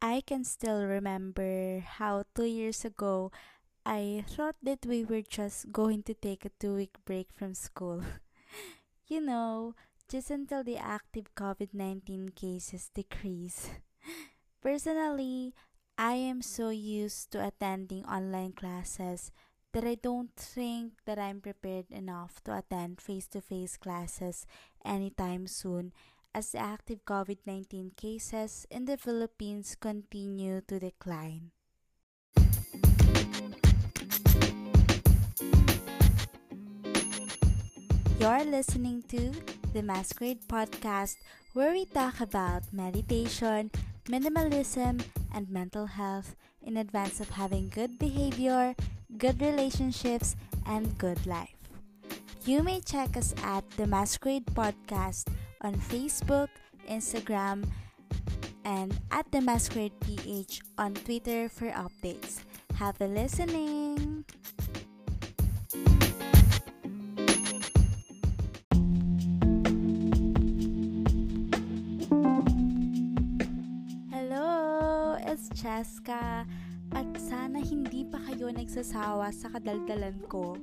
I can still remember how two years ago I thought that we were just going to take a two week break from school. you know, just until the active COVID 19 cases decrease. Personally, I am so used to attending online classes that I don't think that I'm prepared enough to attend face to face classes anytime soon as the active COVID 19 cases in the Philippines continue to decline. You're listening to the Masquerade Podcast, where we talk about meditation, minimalism, and mental health in advance of having good behavior, good relationships, and good life. You may check us at the Masquerade Podcast on Facebook, Instagram, and at the Masquerade PH on Twitter for updates. Happy listening! Hello! It's Cheska at sana hindi pa kayo nagsasawa sa kadaldalan ko.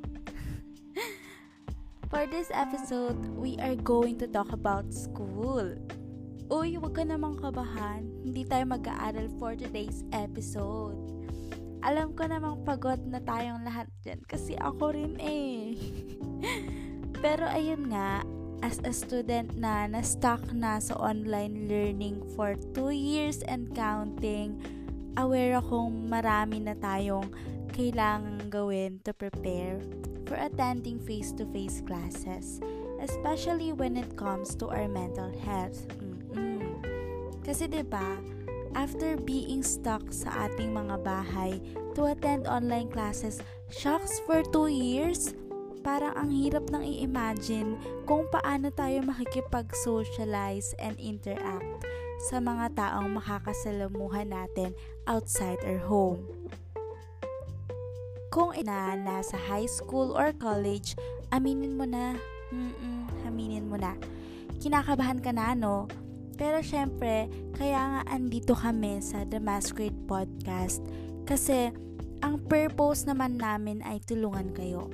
For this episode, we are going to talk about school. Uy, wag ka namang kabahan. Hindi tayo mag-aaral for today's episode. Alam ko namang pagod na tayong lahat dyan kasi ako rin eh. Pero ayun nga, as a student na na-stuck na sa online learning for 2 years and counting, aware akong marami na tayong kailangan gawin to prepare for attending face-to-face classes, especially when it comes to our mental health. Mm-mm. Kasi 'di ba, after being stuck sa ating mga bahay to attend online classes, shocks for 2 years, parang ang hirap nang i-imagine kung paano tayo makikipag-socialize and interact sa mga taong makakasalamuhan natin outside our home. Kung ina nasa high school or college, aminin mo na. Mm-mm, aminin mo na. Kinakabahan ka na, no? Pero syempre, kaya nga andito kami sa The Masquerade Podcast kasi ang purpose naman namin ay tulungan kayo.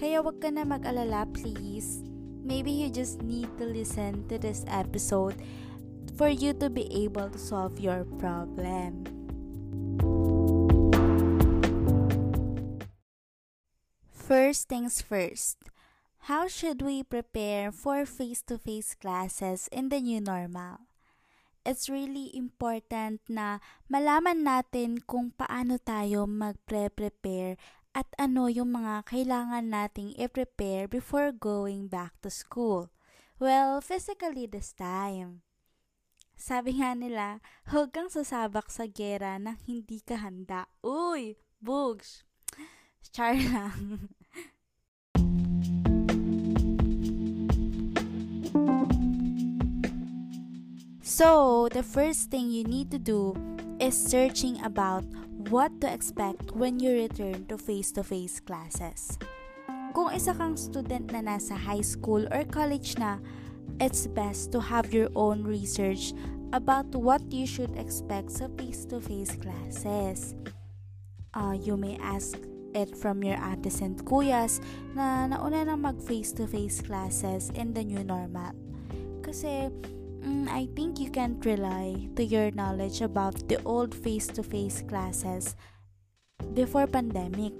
Kaya wag ka na mag-alala, please. Maybe you just need to listen to this episode for you to be able to solve your problem. First things first, how should we prepare for face to face classes in the new normal? It's really important na malaman natin kung paano tayo mag-prepare at ano yung mga kailangan nating i-prepare before going back to school. Well, physically this time. Sabi nga nila, huwag kang sasabak sa gera nang hindi ka handa. Uy, bugs! Char lang. So, the first thing you need to do is searching about what to expect when you return to face-to-face classes. Kung isa kang student na nasa high school or college na, it's best to have your own research about what you should expect sa face-to-face classes. Uh, you may ask it from your aunties and kuyas na nauna nang mag face-to-face classes in the new normal. Kasi, mm, I think you can't rely to your knowledge about the old face-to-face classes before pandemic.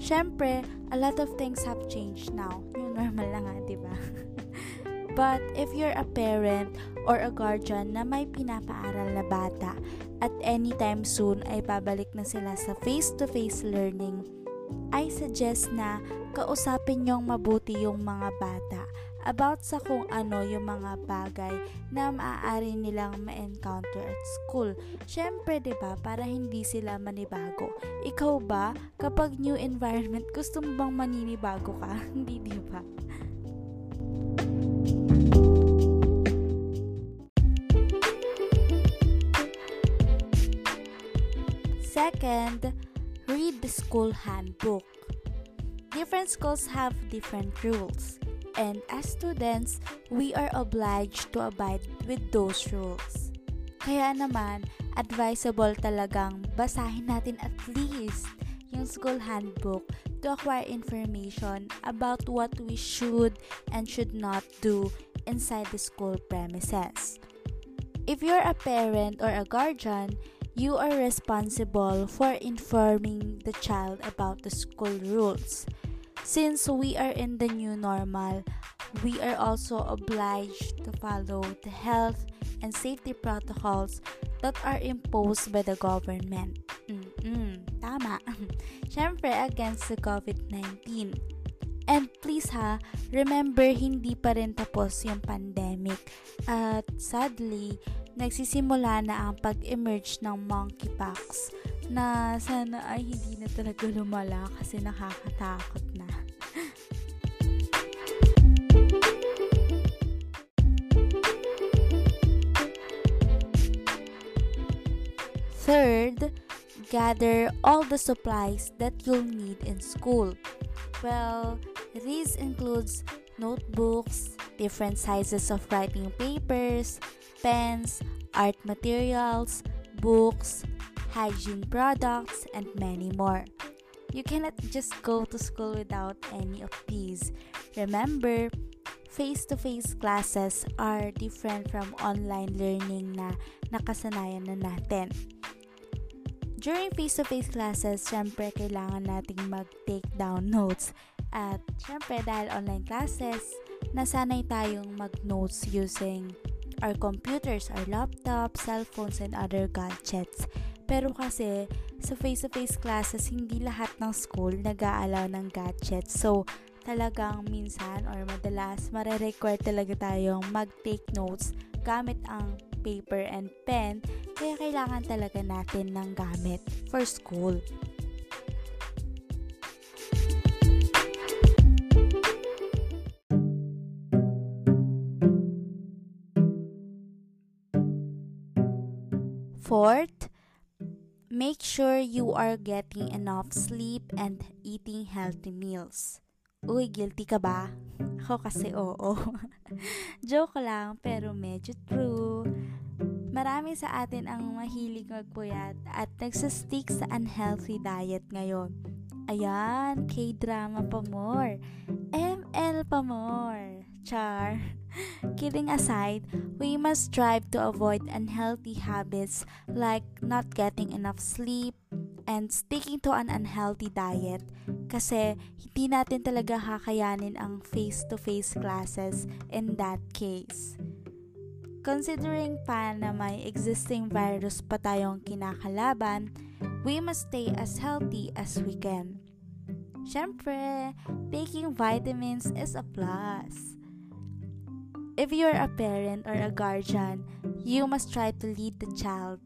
Siyempre, a lot of things have changed now. New normal lang nga, di ba? But if you're a parent or a guardian na may pinapaaral na bata at anytime soon ay babalik na sila sa face-to-face learning, I suggest na kausapin niyong mabuti yung mga bata about sa kung ano yung mga bagay na maaari nilang ma-encounter at school. Siyempre, ba, para hindi sila manibago. Ikaw ba, kapag new environment, gusto mo bang maninibago ka? hindi, 'di ba? Second, read the school handbook. Different schools have different rules, and as students, we are obliged to abide with those rules. Kaya naman, advisable talagang basahin natin at least yung school handbook to acquire information about what we should and should not do inside the school premises. If you're a parent or a guardian, you are responsible for informing the child about the school rules. Since we are in the new normal, we are also obliged to follow the health and safety protocols that are imposed by the government. Mm-mm, tama. Siyempre, against the COVID-19. And please ha, remember hindi pa rin tapos yung pandemic. At sadly, nagsisimula na ang pag-emerge ng monkeypox na sana ay hindi na talaga lumala kasi nakakatakot na. Third, gather all the supplies that you'll need in school. Well, these includes notebooks, different sizes of writing papers, pens, art materials, books, hygiene products, and many more. You cannot just go to school without any of these. Remember, face-to-face classes are different from online learning na nakasanayan na natin. During face-to-face classes, syempre kailangan nating mag-take down notes. At syempre dahil online classes, nasanay tayong mag-notes using our computers, our laptops, cellphones, and other gadgets. Pero kasi, sa face-to-face classes, hindi lahat ng school nag-aalaw ng gadgets. So, talagang minsan or madalas, mare-require talaga tayong mag-take notes gamit ang paper and pen, kaya kailangan talaga natin ng gamit for school. Fourth, make sure you are getting enough sleep and eating healthy meals. Uy, guilty ka ba? Ako kasi oo. Joke lang, pero medyo true. Marami sa atin ang mahilig magpuyat at nagsastick sa unhealthy diet ngayon. Ayan, K-drama pa more. ML pa more. Char. Kidding aside, we must strive to avoid unhealthy habits like not getting enough sleep, and sticking to an unhealthy diet kasi hindi natin talaga kakayanin ang face-to-face classes in that case. Considering pa na may existing virus pa tayong kinakalaban, we must stay as healthy as we can. Siyempre, taking vitamins is a plus. If you're a parent or a guardian, you must try to lead the child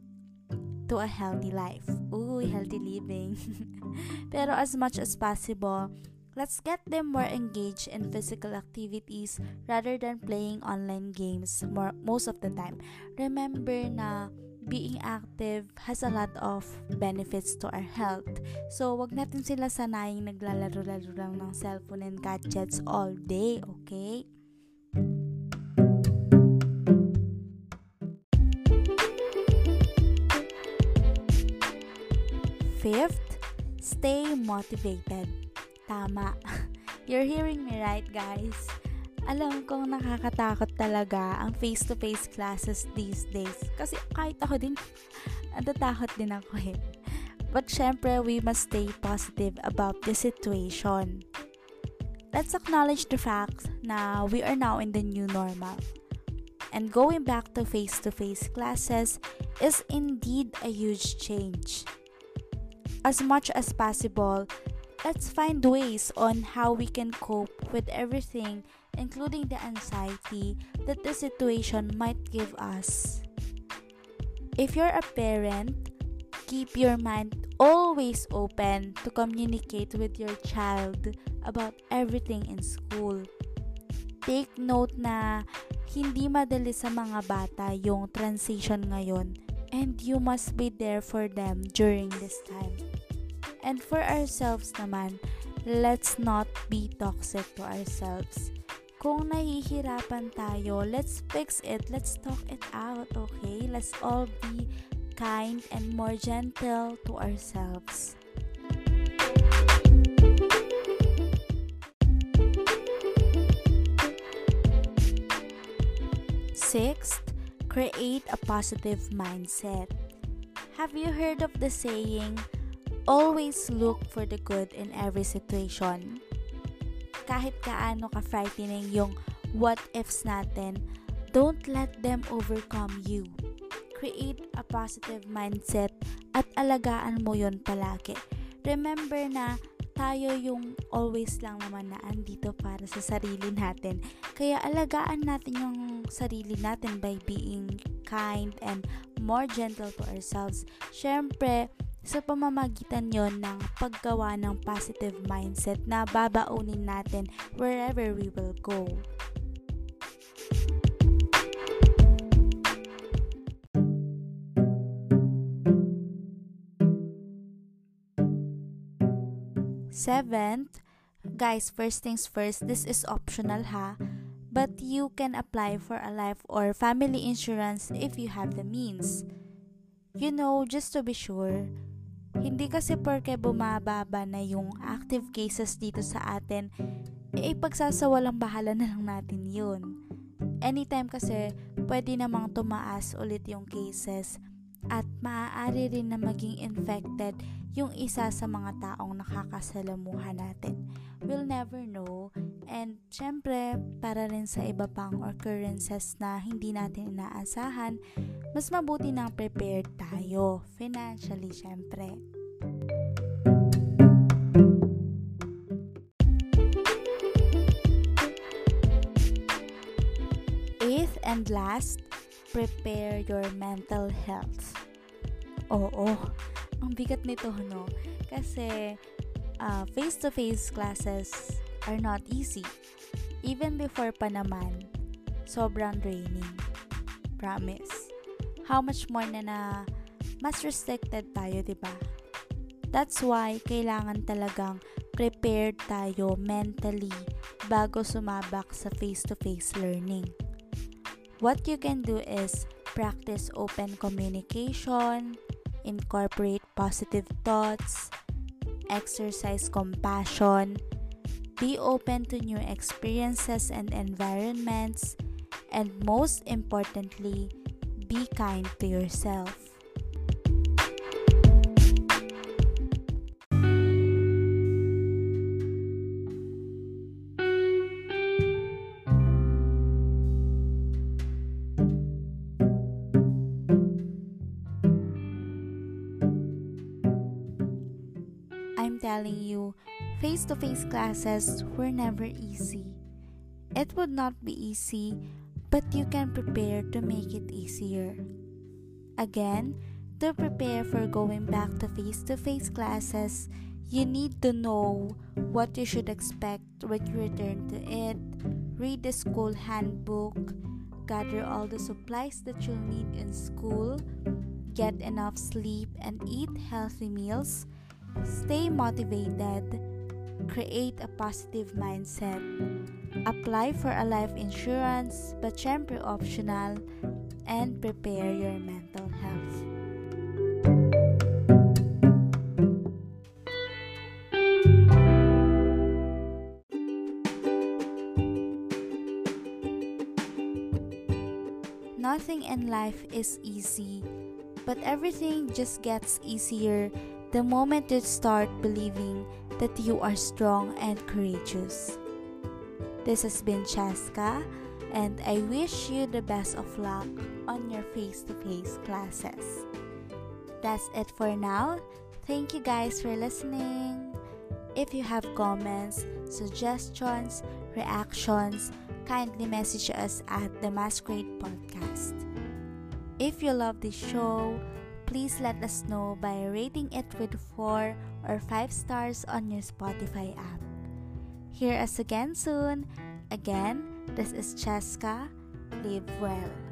to a healthy life. Ooh, healthy living. Pero as much as possible, let's get them more engaged in physical activities rather than playing online games more, most of the time. Remember na being active has a lot of benefits to our health. So, wag natin sila sanaying naglalaro-laro lang ng cellphone and gadgets all day, okay? Fifth, stay motivated. Tama. You're hearing me right, guys. Alam kong nakakatakot talaga ang face-to-face classes these days. Kasi kahit ako din, natatakot din ako eh. But syempre, we must stay positive about the situation. Let's acknowledge the fact na we are now in the new normal. And going back to face-to-face classes is indeed a huge change as much as possible, let's find ways on how we can cope with everything, including the anxiety that the situation might give us. If you're a parent, keep your mind always open to communicate with your child about everything in school. Take note na hindi madali sa mga bata yung transition ngayon and you must be there for them during this time. And for ourselves naman, let's not be toxic to ourselves. Kung nahihirapan tayo, let's fix it. Let's talk it out, okay? Let's all be kind and more gentle to ourselves. Sixth, create a positive mindset. Have you heard of the saying, always look for the good in every situation? kahit kaano ka-frightening yung what ifs natin, don't let them overcome you. Create a positive mindset at alagaan mo yon palagi. Remember na tayo yung always lang naman na andito para sa sarili natin. Kaya alagaan natin yung sarili natin by being kind and more gentle to ourselves. Syempre, sa pamamagitan yon ng paggawa ng positive mindset na babaunin natin wherever we will go. Seventh, guys, first things first, this is optional ha, but you can apply for a life or family insurance if you have the means. You know, just to be sure, hindi kasi porke bumababa na yung active cases dito sa atin, eh pagsasawalang bahala na lang natin yun. Anytime kasi pwede namang tumaas ulit yung cases at maaari rin na maging infected yung isa sa mga taong nakakasalamuhan natin. We'll never know. And syempre, para rin sa iba pang occurrences na hindi natin inaasahan, mas mabuti nang prepared tayo, financially syempre. Eighth and last, prepare your mental health. Oo, ang bigat nito, no? Kasi uh, face-to-face classes are not easy. Even before pa naman, sobrang draining. Promise. How much more na na mas restricted tayo, di ba? That's why kailangan talagang prepared tayo mentally bago sumabak sa face-to-face learning. What you can do is practice open communication, incorporate positive thoughts, exercise compassion, be open to new experiences and environments, and most importantly, be kind to yourself. Telling you, face to face classes were never easy. It would not be easy, but you can prepare to make it easier. Again, to prepare for going back to face to face classes, you need to know what you should expect when you return to it, read the school handbook, gather all the supplies that you'll need in school, get enough sleep, and eat healthy meals Stay motivated, create a positive mindset, apply for a life insurance but syempre optional, and prepare your mental health. Nothing in life is easy, but everything just gets easier the moment you start believing that you are strong and courageous. This has been Chaska, and I wish you the best of luck on your face to face classes. That's it for now. Thank you guys for listening. If you have comments, suggestions, reactions, kindly message us at the Masquerade Podcast. If you love this show, please let us know by rating it with 4 or 5 stars on your Spotify app. Hear us again soon. Again, this is Cheska. Live well.